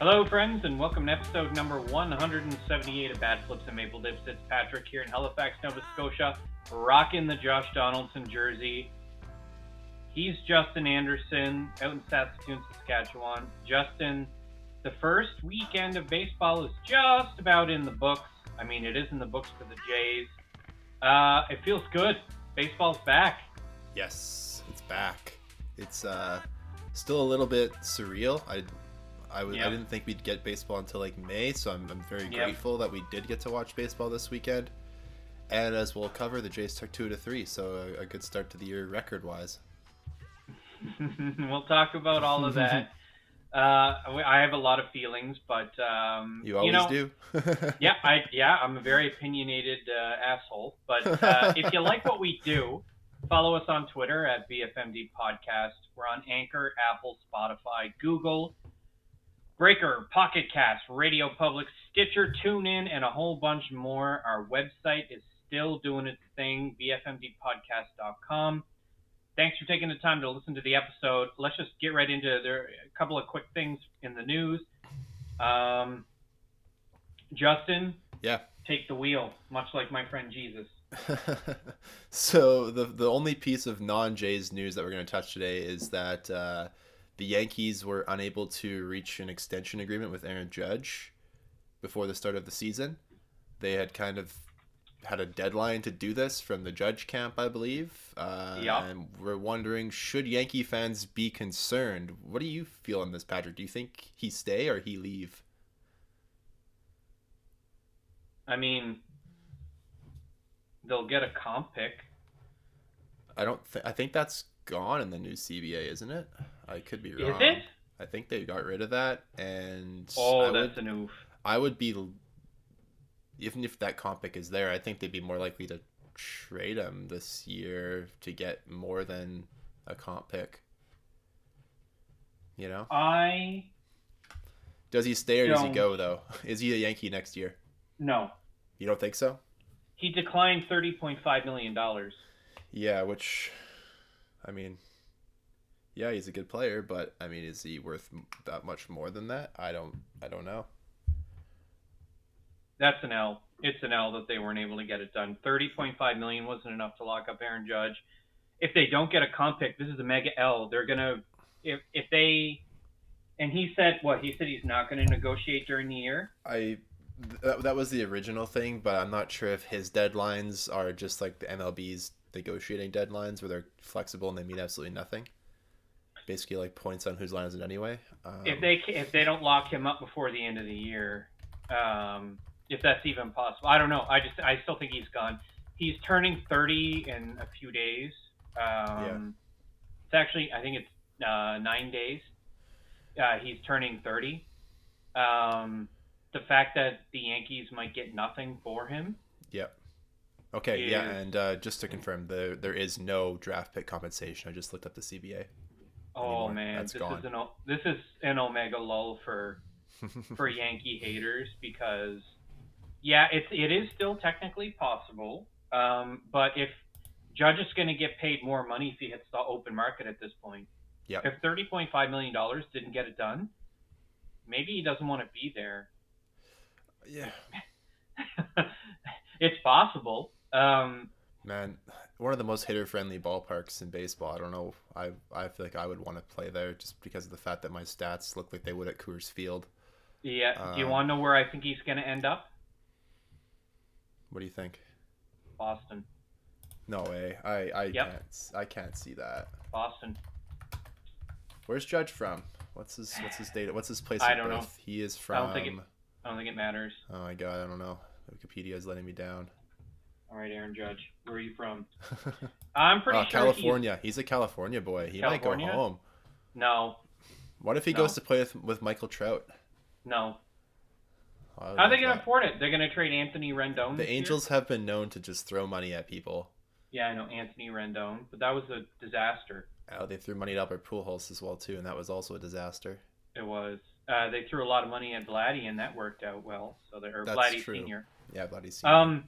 Hello, friends, and welcome to episode number 178 of Bad Flips and Maple Dips. It's Patrick here in Halifax, Nova Scotia, rocking the Josh Donaldson jersey. He's Justin Anderson out in Saskatoon, Saskatchewan. Justin, the first weekend of baseball is just about in the books. I mean, it is in the books for the Jays. Uh, it feels good. Baseball's back. Yes, it's back. It's uh, still a little bit surreal. I I, w- Yeah. I didn't think we'd get baseball until like May, so I'm, I'm very Yeah. grateful that we did get to watch baseball this weekend. And as we'll cover, the Jays took two to three, so a, a good start to the year record wise. we'll talk about all of that. Uh, I have a lot of feelings, but um, You always know, do. yeah, I yeah, I'm a very opinionated uh, asshole. But uh, if you like what we do, follow us on Twitter at BFMD Podcast. We're on Anchor, Apple, Spotify, Google, Breaker, Pocket Cast, Radio Public, Stitcher, TuneIn, and a whole bunch more. Our website is still doing its thing. BFMDPodcast.com. Thanks for taking the time to listen to the episode. Let's just get right into there. A couple of quick things in the news. Um, Justin, yeah. take the wheel, much like my friend Jesus. so the the only piece of non Jays news that we're going to touch today is that uh, the Yankees were unable to reach an extension agreement with Aaron Judge before the start of the season. They had kind of had a deadline to do this from the Judge camp, I believe. Uh, Yeah. And we're wondering, should Yankee fans be concerned? What do you feel on this, Patrick? Do you think he stay or he leave? I mean, they'll get a comp pick. I don't. Th- I think that's gone in the new CBA, isn't it? I could be Is wrong. it? I think they got rid of that, and Oh, I that's would, an oof. I would be, even if that comp pick is there, I think they'd be more likely to trade him this year to get more than a comp pick. You know, I does he stay or does he go though? Is he a Yankee next year? no. You don't think so? He declined thirty point five million dollars. Yeah, which, I mean, yeah, he's a good player, but I mean, is he worth that much more than that? I don't, I don't know. That's an L. It's an L that they weren't able to get it done. Thirty point five million wasn't enough to lock up Aaron Judge. If they don't get a comp pick, this is a mega L. They're gonna if if they and he said what he said he's not going to negotiate during the year. I that, that was the original thing, but I'm not sure if his deadlines are just like the MLB's negotiating deadlines, where they're flexible and they mean absolutely nothing. Basically, like points on whose line is it anyway. Um, if they if they don't lock him up before the end of the year, um, if that's even possible, I don't know. I just I still think he's gone. He's turning 30 in a few days. Um, Yeah. It's actually I think it's uh, nine days. Uh, he's turning 30. Um, the fact that the Yankees might get nothing for him. Yep. Okay, yeah, and uh, just to confirm, there there is no draft pick compensation. I just looked up the CBA. Oh Anymore. man, That's this gone. is an this is an omega lull for for Yankee haters because yeah, it's it is still technically possible. Um, but if Judge is going to get paid more money if he hits the open market at this point, Yep. if thirty point five million dollars didn't get it done, maybe he doesn't want to be there. yeah, it's possible. Um, man, one of the most hitter friendly ballparks in baseball. I don't know. I I feel like I would want to play there just because of the fact that my stats look like they would at Coors Field. yeah. Do you Um, want to know where I think he's going to end up? What do you think? Boston. No way. I I Yep. can't I can't see that. Boston. Where's Judge from? What's his what's his data? What's his place I of don't know. birth? He is from. I don't think it- I don't think it matters. Oh my god, I don't know. Wikipedia is letting me down. All right, Aaron Judge, where are you from? I'm pretty oh, sure California. He's... a California boy. He might California? go home. No, What if he No. goes to play with, with Michael Trout? no. How are they gonna afford it? They're gonna trade Anthony Rendon. The year? Angels have been known to just throw money at people. Yeah, I know Anthony Rendon, but that was a disaster. Oh, they threw money at Albert Pujols as well too, and that was also a disaster. It was. Uh, they threw a lot of money at Vladdy, and that worked out well. So they're That's Vladdy true. Senior. Yeah, bloody. Um,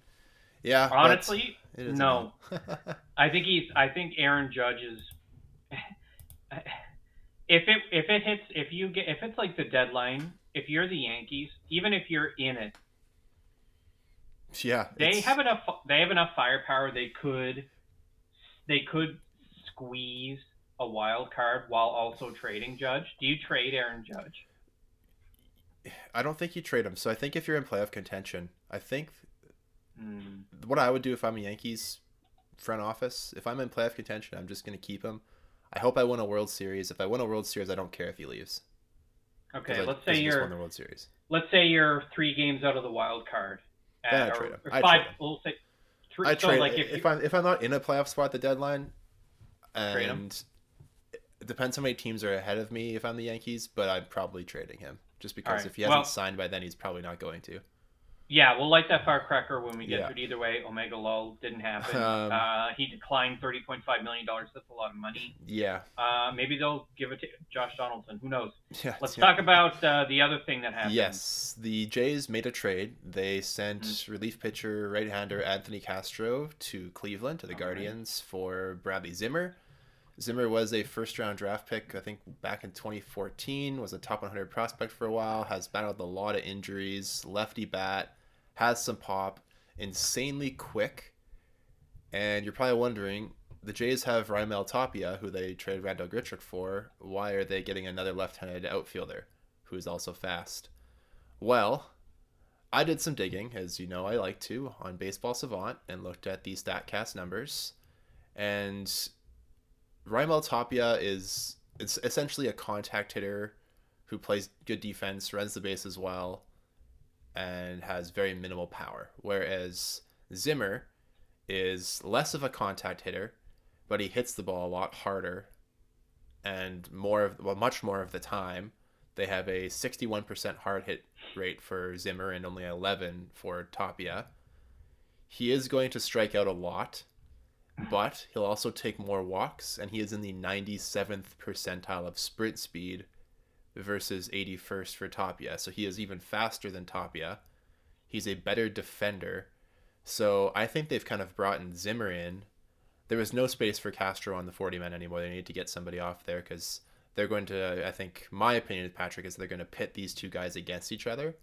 yeah. honestly, no. I think he's. I think Aaron Judge is. if it if it hits if you get if it's like the deadline if you're the Yankees, even if you're in it, Yeah, they it's- have enough. They have enough firepower. They could, they could squeeze a wild card while also trading Judge. Do you trade Aaron Judge? I don't think you trade him. So I think if you're in playoff contention, I think Hmm. what I would do if I'm a Yankees front office, if I'm in playoff contention, I'm just going to keep him. I hope I win a World Series. If I win a World Series, I don't care if he leaves. Okay, I- let's say you're won the World Series. let's say you're three games out of the wild card. Then I'd trade him. I'd trade him. We'll say three. I so trade like if, if, if you, I'm if I'm not in a playoff spot at the deadline, Trade him? and it depends how many teams are ahead of me if I'm the Yankees, but I'm probably trading him just because Alright, if he hasn't well- signed by then, he's probably not going to. Yeah, we'll light that firecracker when we get Yeah. to it. Either way, Omega Lull didn't happen. Um, uh, he declined thirty point five million dollars. That's a lot of money. Yeah, Uh, maybe they'll give it to Josh Donaldson. Who knows? yeah. Let's yeah. talk about uh, the other thing that happened. Yes, the Jays made a trade. They sent Mm-hmm. relief pitcher right-hander Anthony Castro to Cleveland to the All right. Guardians for Bradley Zimmer. Zimmer was a first-round draft pick, I think, back in 2014. Was a top 100 prospect for a while. Has battled a lot of injuries. Lefty bat, has some pop, insanely quick. And you're probably wondering, the Jays have Raimel Tapia, who they traded Randall Grichuk for. Why are they getting another left-handed outfielder who is also fast? Well, I did some digging, as you know I like to, on Baseball Savant and looked at the StatCast numbers. And Raimel Tapia is it's essentially a contact hitter who plays good defense, runs the bases well, and has very minimal power. Whereas Zimmer is less of a contact hitter, but he hits the ball a lot harder and more of well much more of the time they have a 61% hard hit rate for Zimmer and only 11 for Tapia. He is going to strike out a lot, but he'll also take more walks and he is in the 97th percentile of sprint speed versus 81st for Tapia. So he is even faster than Tapia. He's a better defender. So I think they've kind of brought in Zimmer in. There was no space for Castro on the 40 men anymore. They need to get somebody off there because they're going to, I think, my opinion, with Patrick, is they're going to pit these two guys against each other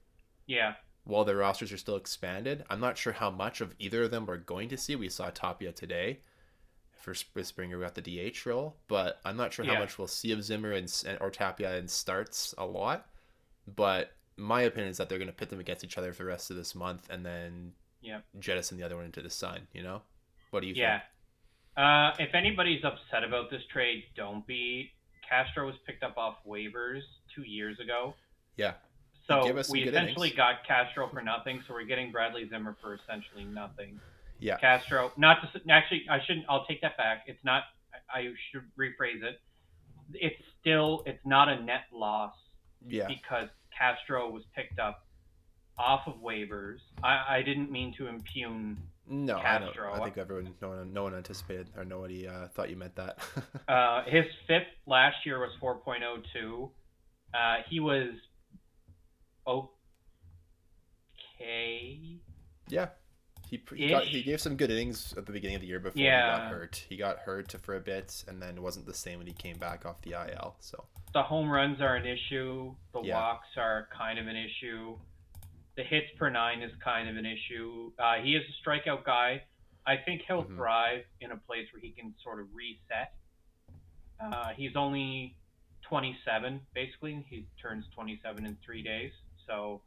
Yeah. while their rosters are still expanded. I'm not sure how much of either of them we're going to see. We saw Tapia today. For Sp- Springer, we got the DH role, but I'm not sure how Yeah. much we'll see of Zimmer and or Tapia in starts a lot. But my opinion is that they're going to pit them against each other for the rest of this month, and then Yep. jettison the other one into the sun. You know, what do you Yeah. think? Uh, if anybody's upset about this trade, don't be. Castro was picked up off waivers two years ago. Yeah, So gave us some we essentially innings. got Castro for nothing. So we're getting Bradley Zimmer for essentially nothing. Yeah, Castro, not to actually, I shouldn't. I'll take that back. It's not. I should rephrase it. It's still. It's not a net loss yeah. because Castro was picked up off of waivers. I, I didn't mean to impugn. No, I don't. I think everyone, no one, no one anticipated or nobody uh, thought you meant that. Uh, his FIP last year was 4.02. Uh, he was okay. Yeah. He, he, got, he gave some good innings at the beginning of the year before he got hurt. He got hurt for a bit and then it wasn't the same when he came back off the IL. So The home runs are an issue. The Yeah. walks are kind of an issue. The hits per nine is kind of an issue. Uh, he is a strikeout guy. I think he'll Mhm. thrive in a place where he can sort of reset. Uh, he's only 27, basically. He turns 27 in three days. So,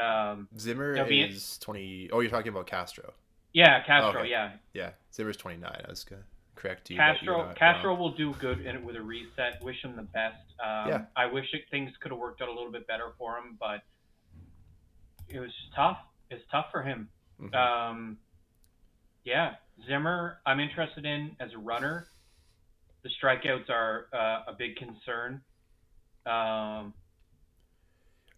um, Zimmer is 20. Oh, you're talking about Castro. yeah, Castro, Okay. yeah. Yeah. Zimmer's 29. I was going to correct you. Castro Castro wrong. will do good in it with a reset. Wish him the best. Um, Yeah. I wish it, things could have worked out a little bit better for him, but it was tough. It's tough for him. Mhm. Um, yeah, Zimmer, I'm interested in as a runner. The strikeouts are uh, a big concern, um,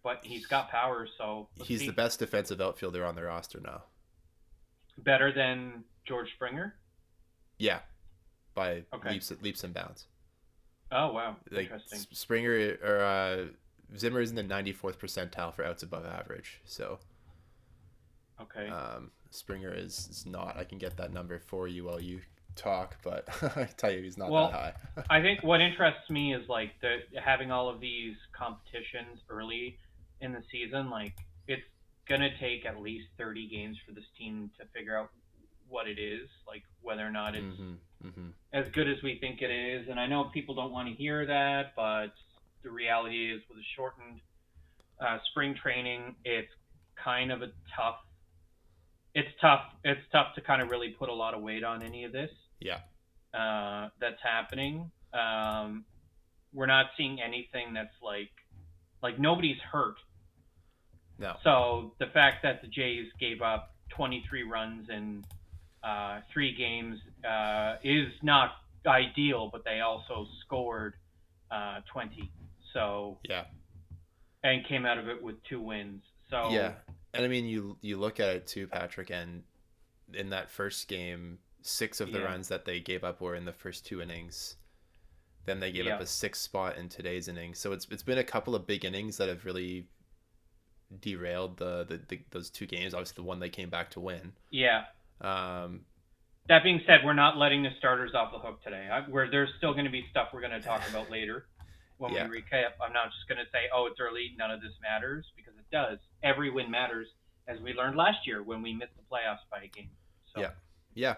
but he's got power, so He's see. the best defensive outfielder on the roster now. better than George Springer. Yeah. By Okay. leaps leaps and bounds. Oh wow, Like interesting. Springer or uh, Zimmer is in the 94th percentile for outs above average. So Okay. um, Springer is, is not. I can get that number for you while you talk, but I tell you, he's not Well, that high. I think what interests me is like the having all of these competitions early in the season. Like it's gonna take at least 30 games for this team to figure out what it is, like whether or not it's hmm hmm as good as we think it is. And I know people don't want to hear that, but the reality is with a shortened uh, spring training, it's kind of a tough. It's tough. It's tough to kind of really put a lot of weight on any of this Yeah. uh, that's happening. Um, we're not seeing anything that's like like nobody's hurt. No. So the fact that the Jays gave up 23 runs in uh, three games uh, is not ideal, but they also scored uh, 20. So Yeah. and came out of it with two wins. So Yeah, and I mean, you you look at it too, Patrick, and in that first game, six of the Yeah. runs that they gave up were in the first two innings. Then they gave up a sixth spot in today's inning. So it's it's been a couple of big innings that have really derailed the, the, the those two games. Obviously, the one they came back to win. yeah. Um, That being said, we're not letting the starters off the hook today. I, where there's still going to be stuff we're going to talk about later when Yeah. we recap. I'm not just going to say, "Oh, it's early, none of this matters," because it does. Every win matters, as we learned last year when we missed the playoffs by a game. So, Yeah. yeah,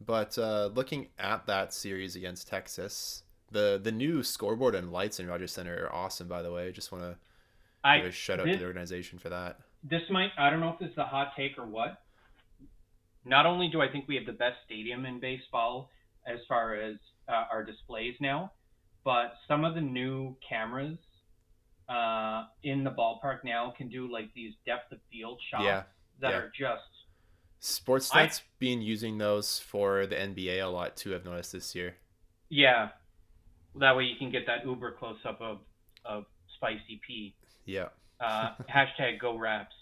but uh, looking at that series against Texas, the the new scoreboard and lights in Rogers Center are awesome. By the way, I just want to I give a shout out this- to the organization for that. this might I don't know if this is a hot take or what. Not only do I think we have the best stadium in baseball as far as uh, our displays now, but some of the new cameras uh, in the ballpark now can do like these depth of field shots Yeah, that yeah. are just Sportsnet's been using those for the NBA a lot too. I've noticed this year. yeah. That way you can get that uber close up of of spicy P. Yeah. Uh, hashtag go Raps.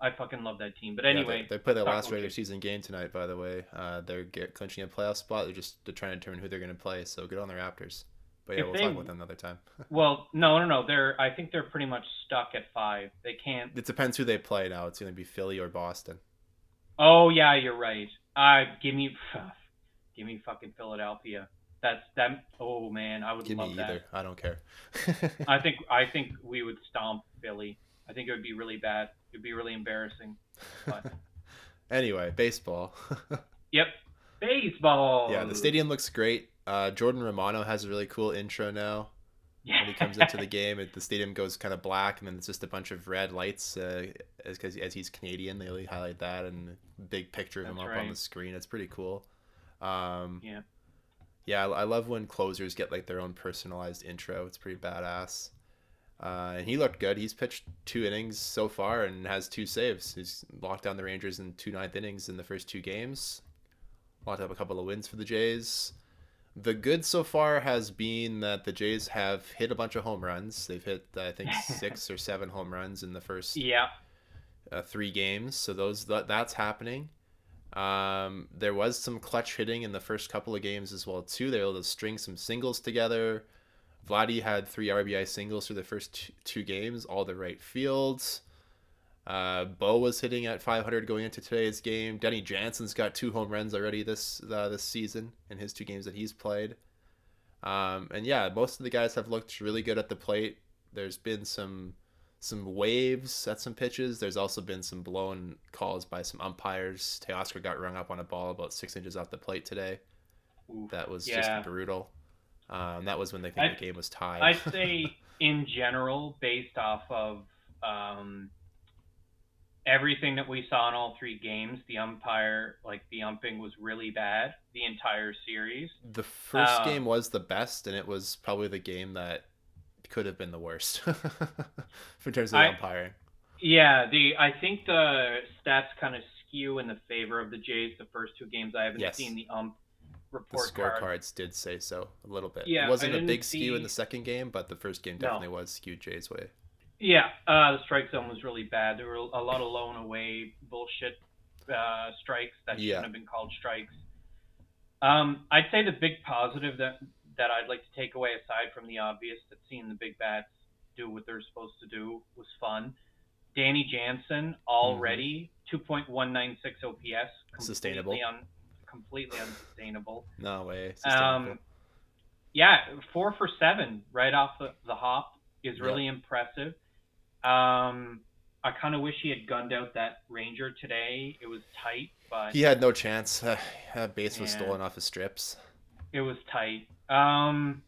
I fucking love that team. But Yeah, anyway, they, they play their last regular season game tonight. By the way, uh, they're get, clinching a playoff spot. They're just they're trying to determine who they're going to play. So good on the Raptors. But yeah, If we'll they- talk about them another time. Well, no, no, no. They're. I think they're pretty much stuck at five. They can't. it depends who they play now. It's going to be Philly or Boston. Oh yeah, you're right. Uh, give me, give me fucking Philadelphia. That's that. Oh man, I would Give love me that. either. I don't care. I think I think we would stomp Philly. I think it would be really bad. It'd be really embarrassing. But anyway, baseball. yep, baseball. yeah, the stadium looks great. Uh, Jordan Romano has a really cool intro now. Yeah. when he comes into the game, it, the stadium goes kind of black, and then it's just a bunch of red lights. Uh, as as he's Canadian, they really highlight that and big picture of him That's up on the screen. It's pretty cool. Um, Yeah. Yeah, I, I love when closers get like their own personalized intro. It's pretty badass. Uh, and he looked good. He's pitched two innings so far and has two saves. He's locked down the Rangers in two ninth innings in the first two games. Locked up a couple of wins for the Jays. The good so far has been that the Jays have hit a bunch of home runs. They've hit, I think, six or seven home runs in the first Yeah. uh, three games. So those that, that's happening. Um, there was some clutch hitting in the first couple of games as well too. They were able to string some singles together. Vladdy had three RBI singles for the first two, two games, all the right fields. Uh, Bo was hitting at 500 going into today's game. Denny Jansen's got two home runs already this uh, this season in his two games that he's played. Um, and yeah, most of the guys have looked really good at the plate. There's been some some waves at some pitches. There's also been some blown calls by some umpires. Teoscar got rung up on a ball about six inches off the plate today. Oof. That was Yeah. just brutal. Um, that was when they think I- the game was tied. I'd say in general, based off of um, everything that we saw in all three games, the umpire, like the umping was really bad the entire series. the first uh, game was the best, and it was probably the game that could have been the worst in terms of I- umpiring. Yeah, the I think the stats kind of skew in the favor of the Jays the first two games. I haven't Yes. seen the ump The report card. scorecards did say so a little bit. Yeah, it wasn't a big skew in the second game, but the first game No. definitely was skewed Jay's way. Yeah, uh, the strike zone was really bad. There were a lot of low and away bullshit uh, strikes that shouldn't Yeah. have been called strikes. Um, I'd say the big positive that that I'd like to take away, aside from the obvious, that seeing the big bats do what they're supposed to do was fun. Danny Jansen already 2.196 OPS, completely Sustainable. On, completely unsustainable. No way. Um, yeah, four for seven right off the, the hop is really Yep. impressive. Um, I kind of wish he had gunned out that Ranger today. It was tight, but he had no chance. Uh, base was stolen off his strips. it was tight. Um,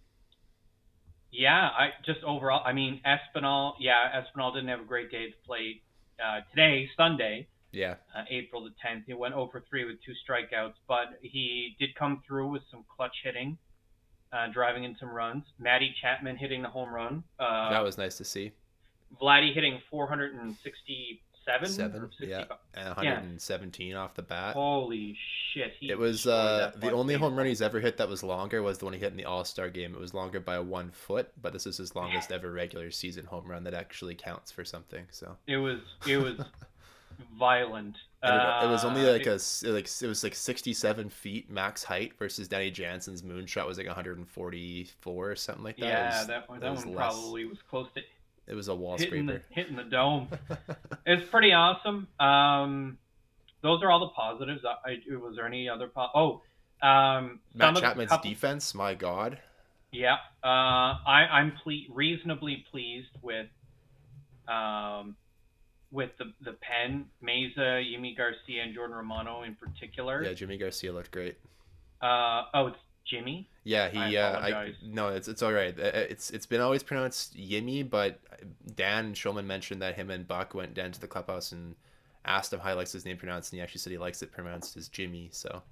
yeah, I just overall, I mean, Espinal, yeah, Espinal didn't have a great day to play uh, today, Sunday, Yeah. uh, April the 10th. He went over 3 with two strikeouts, but he did come through with some clutch hitting, uh, driving in some runs. Maddie Chapman hitting the home run. Uh, that was nice to see. Vladdy hitting 467 Seven, 60 yeah. And 117 off the bat. Holy shit! It was uh, the only home run he's ever hit that was longer was the one he hit in the All Star game. It was longer by one foot, but this is his longest ever regular season home run that actually counts for something. So It was it was violent. it, it was only Uh, like a like it was like 67 feet max height versus Danny Jansen's moonshot was like 144 or something like that. Yeah, was- that that was one less. probably was close to It was a wall hitting the, hitting the dome. it's pretty awesome. Um, those are all the positives. I, I was there any other po- oh um Matt Chapman's couple- defense, my god. Yeah, uh, I, I'm ple- reasonably pleased with um, with the the pen, Mayza, Yimi Garcia, and Jordan Romano in particular. Yeah, Jimmy Garcia looked great. Uh, oh, it's Jimmy. Yeah, he. I uh, I no, it's it's all right. Uh, It's it's been always pronounced Yimmy, but Dan Schulman mentioned that him and Buck went down to the clubhouse and asked him how he likes his name pronounced, and he actually said he likes it pronounced as Jimmy. So,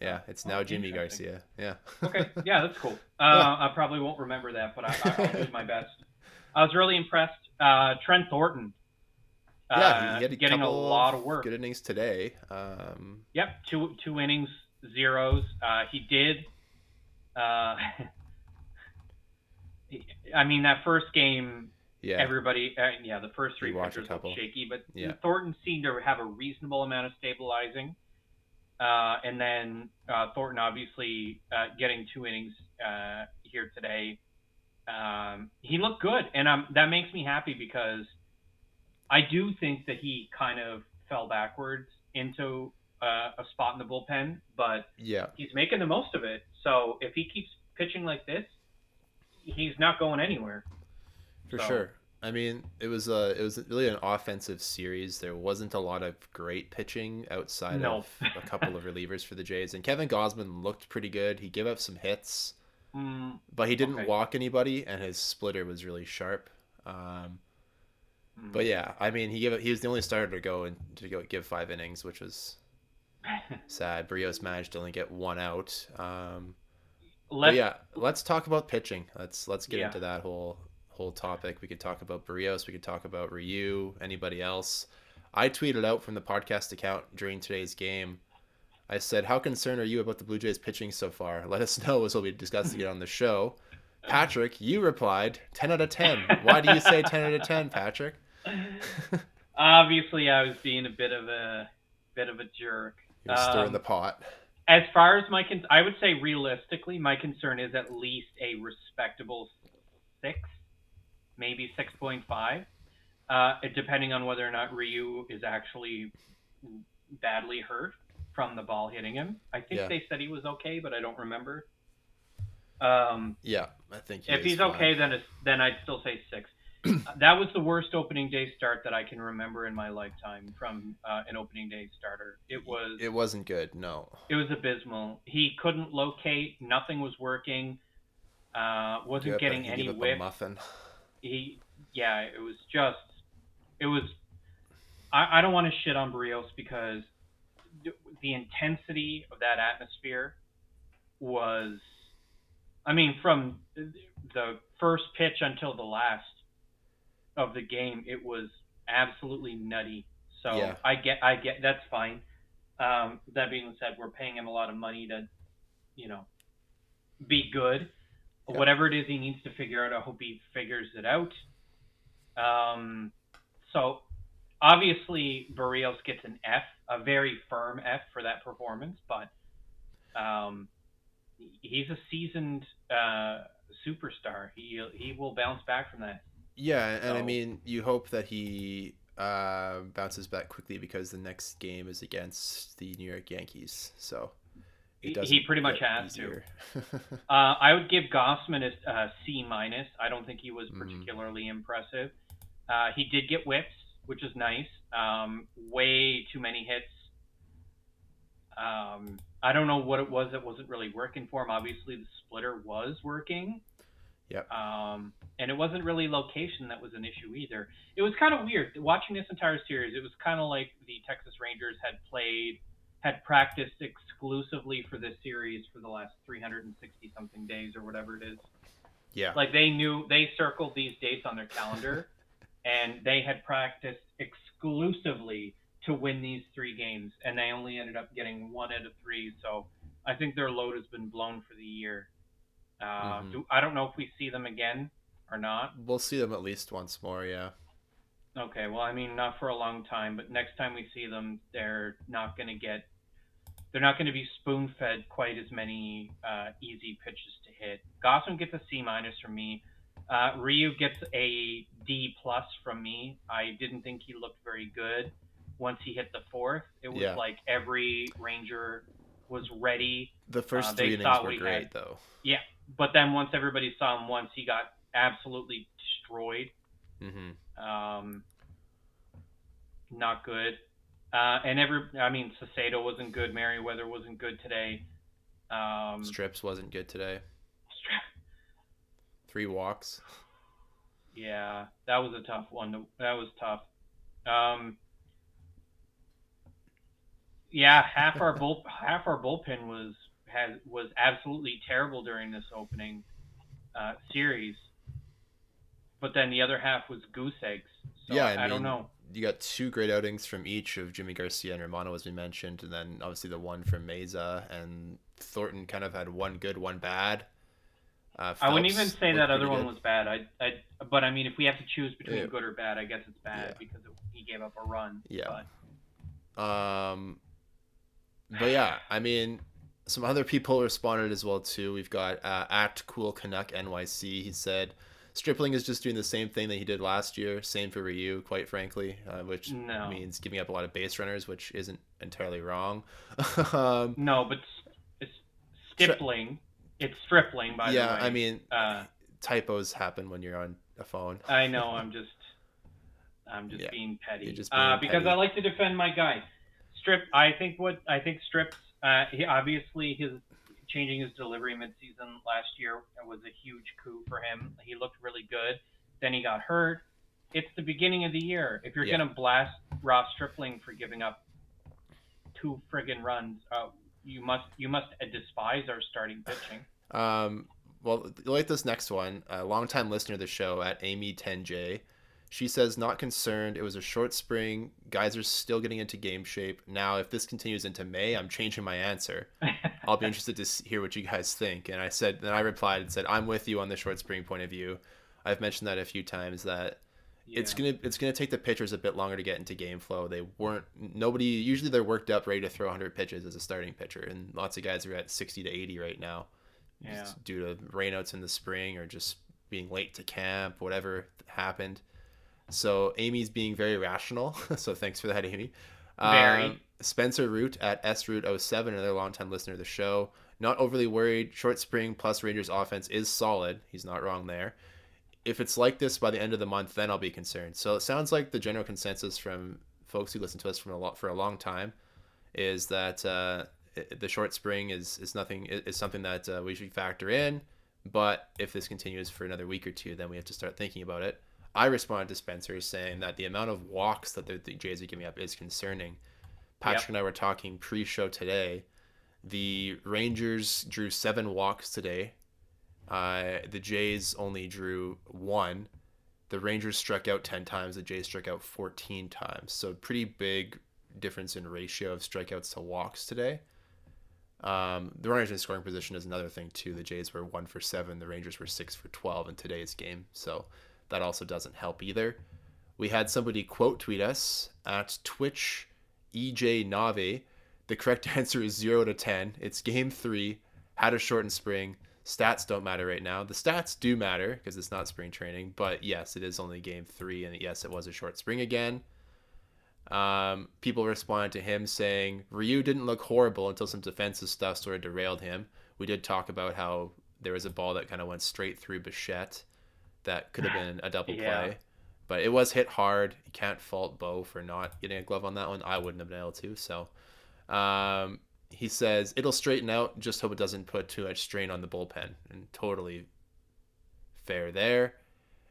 yeah, it's now Oh, Jimmy. Garcia. Yeah. Okay, yeah, that's cool. Uh, I probably won't remember that, but I, I- I'll do my best. I was really impressed. Uh, Trent Thornton. Uh, yeah, he had a getting a lot of work. Good innings today. Um, Yep, two two innings, zeros. Uh, he did. Uh, I mean, that first game, yeah. everybody, uh, yeah, the first three You watch a pitchers looked shaky, but Yeah. Thornton seemed to have a reasonable amount of stabilizing. Uh, and then uh, Thornton obviously uh, getting two innings uh, here today. Um, he looked good, and um, that makes me happy because I do think that he kind of fell backwards into uh, a spot in the bullpen, but yeah. he's making the most of it. So if he keeps pitching like this, he's not going anywhere. For So- sure. I mean, it was a it was really an offensive series. There wasn't a lot of great pitching outside No. of a couple of relievers for the Jays. And Kevin Gausman looked pretty good. He gave up some hits, Mm, but he didn't Okay. walk anybody, and his splitter was really sharp. Um, mm. but yeah, I mean, he gave he was the only starter to go and to go give five innings, which was sad. Berrios managed to only get one out. Um, Let's, yeah, let's talk about pitching. Let's let's get Yeah. into that whole whole topic. We could talk about Berrios. We could talk about Ryu. Anybody else? I tweeted out from the podcast account during today's game. I said, "How concerned are you about the Blue Jays pitching so far? Let us know, as we'll be discussing it on the show." Patrick, you replied, "10 out of 10." Why do you say 10 out of 10, Patrick? Obviously, I was being a bit of a bit of a jerk. You're stirring Um, the pot. As far as my con- I would say realistically, my concern is at least a respectable six, maybe six point five, uh, depending on whether or not Ryu is actually badly hurt from the ball hitting him. I think Yeah. they said he was okay, but I don't remember. Um, Yeah, I think he if he's fine. okay, then it's, then I'd still say six. that was the worst opening day start that I can remember in my lifetime from uh, an opening day starter. It was it wasn't good. No. it was abysmal. He couldn't locate. Nothing was working. Uh, wasn't getting he any whip. muffin. He, yeah, it was just, it was. I, I don't want to shit on Berrios because the intensity of that atmosphere was, I mean, from the first pitch until the last of the game, it was absolutely nutty. So Yeah. I get, I get, that's fine. Um, that being said, we're paying him a lot of money to, you know, be good. Yeah. Whatever it is he needs to figure out, I hope he figures it out. Um, so obviously Berrios gets an F, a very firm F for that performance, but um, he's a seasoned uh, superstar. He he will bounce back from that. Yeah, and I mean, you hope that he uh, bounces back quickly because the next game is against the New York Yankees. So he, he pretty much has easier. to. uh, I would give Gausman a uh, minus. I don't think he was particularly mm. impressive. Uh, he did get whiffs, which is nice. Um, way too many hits. Um, I don't know what it was that wasn't really working for him. Obviously, the splitter was working. Yep. Um, and it wasn't really location that was an issue either. It was kind of weird watching this entire series. It was kind of like the Texas Rangers had played, had practiced exclusively for this series for the last 360 something days or whatever it is. Yeah. Like they knew they circled these dates on their calendar, and they had practiced exclusively to win these three games, and they only ended up getting one out of three. So I think their load has been blown for the year. Uh, mm-hmm. do, I don't know if we see them again or not. We'll see them at least once more, yeah. Okay, well, I mean, not for a long time, but next time we see them, they're not going to get, they're not going to be spoon fed quite as many uh, easy pitches to hit. Gausman gets a C minus from me. Uh, Ryu gets a D plus from me. I didn't think he looked very good once he hit the fourth. It was yeah. like every Ranger was ready. The first uh, three innings were great, had. though. Yeah, but then once everybody saw him once, he got absolutely destroyed. Mm-hmm. Um, not good. Uh, and every, I mean, Saucedo wasn't good. Merryweather wasn't good today. Um, Strips wasn't good today. Three walks. Yeah, that was a tough one. To, that was tough. Um, yeah, half our bull half our bullpen was has was absolutely terrible during this opening uh, series, but then the other half was goose eggs. So yeah, I, I mean, don't know. You got two great outings from each of Jimmy Garcia and Romano, as we mentioned, and then obviously the one from Mayza and Thornton kind of had one good, one bad. Uh, I wouldn't even say that other one was bad. I, I, but I mean, if we have to choose between yeah. good or bad, I guess it's bad yeah. because it, he gave up a run. Yeah. But. Um, but yeah, I mean, some other people responded as well too. We've got uh, at Cool Canuck NYC. He said Stripling is just doing the same thing that he did last year. Same for Ryu, quite frankly, uh, which no. means giving up a lot of base runners, which isn't entirely wrong. um, no, but it's Stripling. It's Stripling, by yeah, the way. Yeah, I mean, uh, typos happen when you're on a phone. I know. I'm just, I'm just yeah, being petty. Just uh, being because petty. I like to defend my guy. Strip. I think what I think Strips. Uh, he obviously his changing his delivery midseason last year was a huge coup for him. He looked really good. Then he got hurt. It's the beginning of the year. If you're yeah. gonna blast Ross Stripling for giving up two friggin' runs, uh, you must you must despise our starting pitching. Um. Well, like this next one, a longtime listener of the show at Amy 10J she says, not concerned. It was a short spring. Guys are still getting into game shape. Now, if this continues into May, I'm changing my answer. I'll be interested to hear what you guys think. And I said, then I replied and said, I'm with you on the short spring point of view. I've mentioned that a few times that yeah. it's gonna it's gonna take the pitchers a bit longer to get into game flow. They weren't nobody usually they're worked up ready to throw 100 pitches as a starting pitcher, and lots of guys are at 60 to 80 right now, yeah. due to rainouts in the spring or just being late to camp, whatever happened. So Amy's being very rational. so thanks for that, Amy. Very. Um, Spencer Root at S Root 07, another longtime listener of the show. Not overly worried. Short spring plus Rangers offense is solid. He's not wrong there. If it's like this by the end of the month, then I'll be concerned. So it sounds like the general consensus from folks who listen to us from a lot for a long time is that uh, the short spring is is nothing is something that uh, we should factor in. But if this continues for another week or two, then we have to start thinking about it. I responded to Spencer saying that the amount of walks that the, the Jays are giving up is concerning. Patrick yep. and I were talking pre-show today. The Rangers drew seven walks today. Uh, the Jays only drew one. The Rangers struck out 10 times. The Jays struck out 14 times. So pretty big difference in ratio of strikeouts to walks today. Um, the runners in scoring position is another thing too. The Jays were one for seven. The Rangers were six for 12 in today's game. So that also doesn't help either. We had somebody quote tweet us at Twitch EJ Nave. The correct answer is 0 to 10. It's game three, had a shortened spring. Stats don't matter right now. The stats do matter because it's not spring training, but yes, it is only game three, and yes, it was a short spring again. Um, people responded to him saying Ryu didn't look horrible until some defensive stuff sort of derailed him. We did talk about how there was a ball that kind of went straight through Bichette that could have been a double Yeah. play. But it was hit hard. You can't fault Bo for not getting a glove on that one. I wouldn't have been able to. So um, he says it'll straighten out. Just hope it doesn't put too much strain on the bullpen. And totally fair there.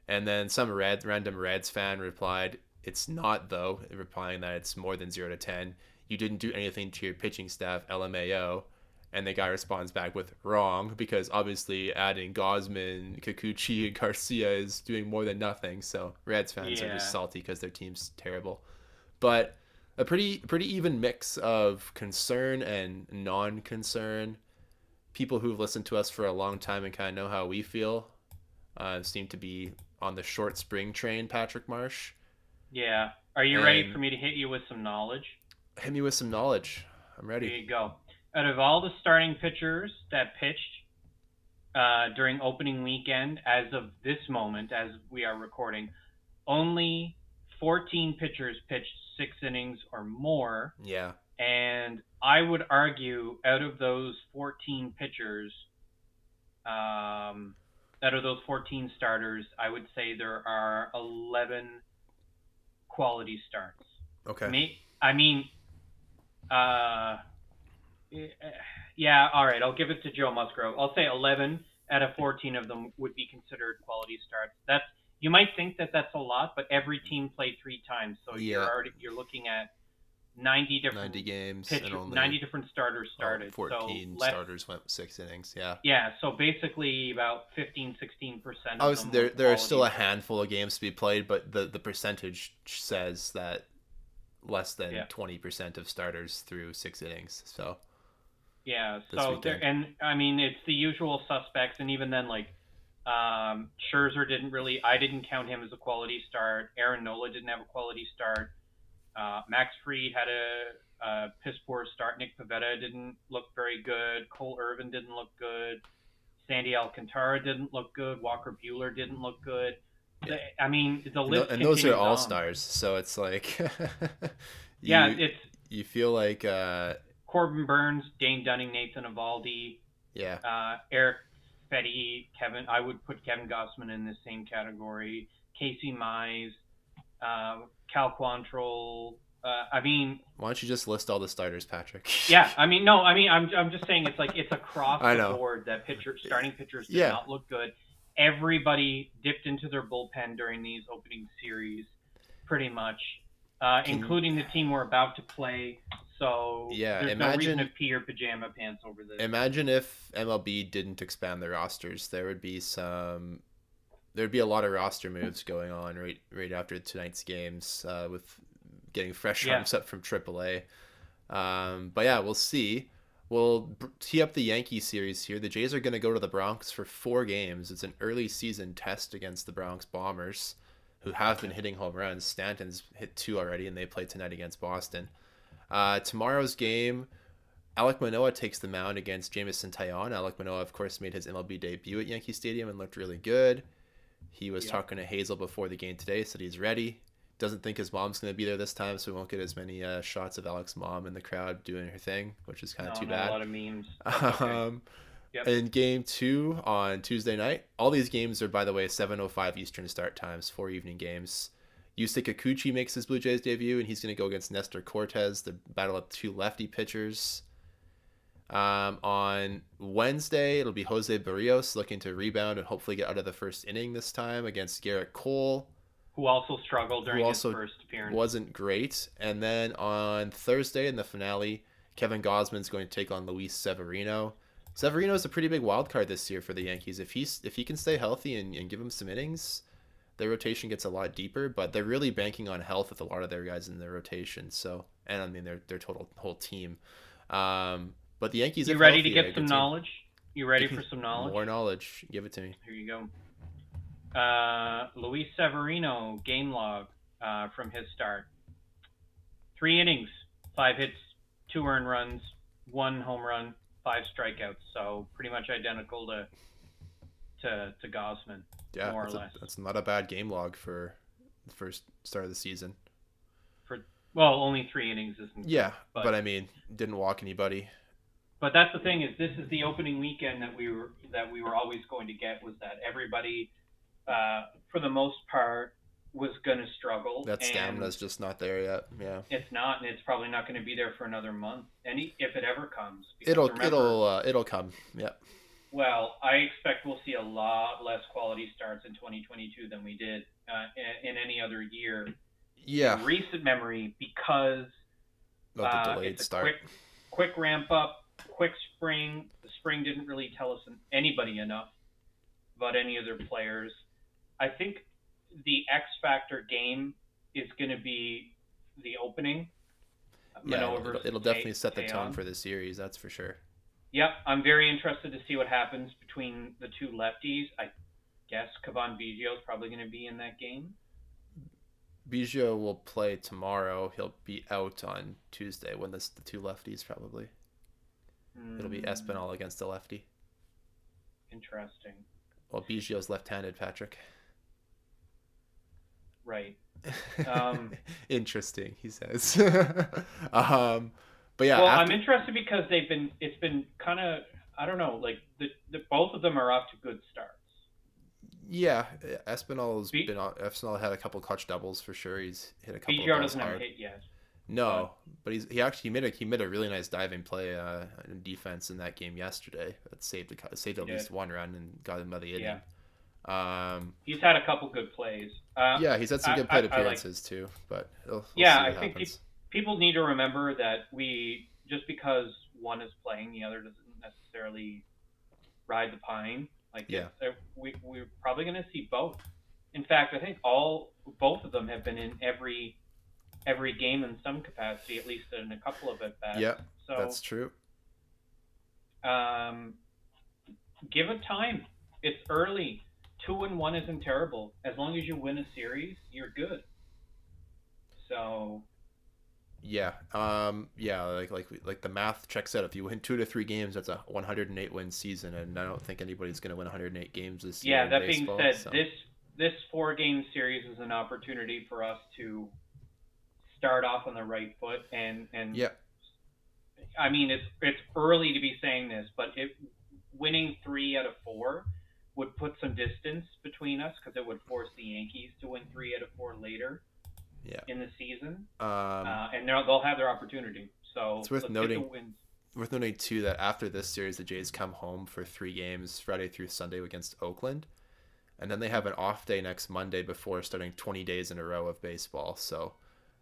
And then some red random Reds fan replied, "It's not though," replying that it's more than zero to ten. You didn't do anything to your pitching staff, LMAO. And the guy responds back with wrong because obviously adding Gausman, Kikuchi, and Garcia is doing more than nothing. So Reds fans are just salty because their team's terrible. But a pretty pretty even mix of concern and non-concern. People who've listened to us for a long time and kind of know how we feel uh, seem to be on the short spring train. Patrick Marsh, Yeah. Are you ready for me to hit you with some knowledge? hit me with some knowledge. I'm There ready. you go. Out of all the starting pitchers that pitched uh, during opening weekend, as of this moment, as we are recording, only 14 pitchers pitched six innings or more. Yeah, And I would argue out of those 14 pitchers, um, out of those 14 starters, I would say there are 11 quality starts. okay. Me, I mean, uh, yeah, all right. I'll give it to Joe Musgrove. I'll say 11 out of 14 of them would be considered quality starts. That's you might think that that's a lot, but every team played three times, so you're already you're looking at 90 different 90 games pitch, and only 90 different starters oh, started. 14 so starters went six innings. Yeah. Yeah, so basically about 15, 16 percent. Obviously, there there are still a handful of games to be played, but the the percentage says that less than Yeah. twenty percent of starters through six innings. So Yeah, so there, and I mean it's the usual suspects, and even then, like um, Scherzer didn't really, I didn't count him as a quality start. Aaron Nola didn't have a quality start. Uh, Max Fried had a, a piss poor start. Nick Pivetta didn't look very good. Cole Irvin didn't look good. Sandy Alcantara didn't look good. Walker Buehler didn't look good. Yeah. The- I mean, the and, list and those are all on. stars. So it's like you, Yeah, it's you feel like uh Corbin Burnes, Dane Dunning, Nathan Eovaldi, yeah uh, Erick Fedde, Kevin. I would put Kevin Gausman in the same category. Casey Mize, uh, Cal Quantrill. Uh, I mean, why don't you just list all the starters, Patrick? yeah. I mean, no. I mean, I'm, I'm just saying it's like it's across I the board that pitcher starting pitchers did Yeah. not look good. Everybody dipped into their bullpen during these opening series, pretty much, uh, including the team we're about to play. So Yeah, there's no reason imagine- to pee your pajama pants over this. Imagine if MLB didn't expand their rosters. There would be some. There'd be a lot of roster moves going on right right after tonight's games uh, with getting fresh Yeah. arms up from AAA. Um, but yeah, we'll see. We'll tee up the Yankee series here. The Jays are going to go to the Bronx for four games. It's an early season test against the Bronx Bombers, who have been hitting home runs. Stanton's hit two already, and they play tonight against Boston. Uh, tomorrow's game, Alek Manoah takes the mound against Jameson Taillon. Alek Manoah, of course, made his MLB debut at Yankee Stadium and looked really good. He was Yeah. talking to Hazel before the game today, said he's ready. Doesn't think his mom's going to be there this time, so we won't get as many uh, shots of Alek's mom in the crowd doing her thing, which is kind No, of too bad. A lot of memes. Okay. Yep. In game two on Tuesday night, all these games are, by the way, 7.05 Eastern start times, four evening games. Yusei Kikuchi makes his Blue Jays debut, and he's going to go against Nestor Cortes, the battle of two lefty pitchers. Um, on Wednesday, it'll be Jose Berrios looking to rebound and hopefully get out of the first inning this time against Gerrit Cole. who also struggled during also his first appearance. Wasn't great. And then on Thursday in the finale, Kevin Gausman's going to take on Luis Severino. Severino is a pretty big wild card this year for the Yankees. If he's if he can stay healthy and, and give him some innings, their rotation gets a lot deeper. But they're really banking on health with a lot of their guys in their rotation. So and I mean their their total whole team. Um, but the Yankees. you ready to get some knowledge? You ready for some knowledge? More knowledge. Give it to me. Here you go. Uh, Luis Severino game log uh, from his start: three innings, five hits, two earned runs, one home run, five strikeouts. So pretty much identical to to to Gausman. Yeah, More or that's, a- less. that's not a bad game log for the first start of the season. For well, only three innings isn't. Yeah, but, but I mean, didn't walk anybody. But that's the thing is this is the opening weekend that we were that we were always going to get was that everybody, uh, for the most part, was going to struggle. That stamina's just not there yet. Yeah. It's not, and it's probably not going to be there for another month, any if it ever comes. It'll remember- it'll uh, it'll come. Yeah. Well, I expect we'll see a lot less quality starts in 2022 than we did uh, in, in any other year Yeah. in recent memory because Of the uh, delayed it's a start. quick, quick ramp up, quick spring. The spring didn't really tell us anybody enough about any other players. I think the X Factor game is going to be the opening. yeah, it'll, it'll definitely set the tone for the series. That's for sure. Yep, I'm very interested to see what happens between the two lefties. I guess Cavan Biggio is probably going to be in that game. Biggio will play tomorrow. He'll be out on Tuesday when this the two lefties probably. It'll be Hmm, Espinal against a lefty. Interesting. Well, Biggio's left-handed, Patrick. Right. Um, Interesting, he says. um, but yeah, well, after- I'm interested because they've been. It's been kind of. I don't know. Like the, the both of them are off to good starts. yeah, Espinal's Bi- been on. Espinal had a couple clutch doubles for sure. He's hit a couple. Of doesn't have a hit yet. No, but he's he actually made a he made a really nice diving play uh, in defense in that game yesterday. That saved a, saved at least one run and got him by the inning. Yeah. Um, He's had a couple good plays. Uh, yeah, he's had some good I- plate I like- appearances too, but we'll, Yeah, I think people need to remember that we just because one is playing, the other doesn't necessarily ride the pine. Like Yeah. uh, we we're probably going to see both. In fact, I think all both of them have been in every every game in some capacity, at least in a couple of at bats. Yeah, So That's true. um, give it time. It's early. Two and one isn't terrible. As long as you win a series, you're good. So Yeah, um, yeah, like like like the math checks out. If you win two to three games, that's a 108 win season, and I don't think anybody's going to win 108 games this year. Yeah, that baseball, being said, so- this this four game series is an opportunity for us to start off on the right foot and and Yeah. I mean it's it's early to be saying this, but if winning three out of four would put some distance between us because it would force the Yankees to win three out of four later Yeah. in the season, Um, uh, and they'll, they'll have their opportunity. So It's worth noting- worth noting too that after this series, the Jays come home for three games, Friday through Sunday against Oakland, and then they have an off day next Monday before starting 20 days in a row of baseball. So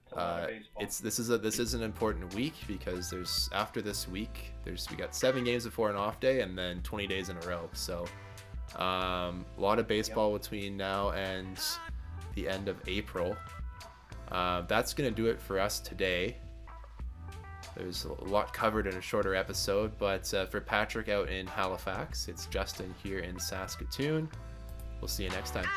It's a lot of uh, it's this is a this is an important week because there's after this week there's we got seven games before an off day and then 20 days in a row. So um, a lot of baseball between now and the end of April. Uh, that's gonna do it for us today. There's a lot covered in a shorter episode, but uh, for Patrick out in Halifax, it's Justin here in Saskatoon. We'll see you next time.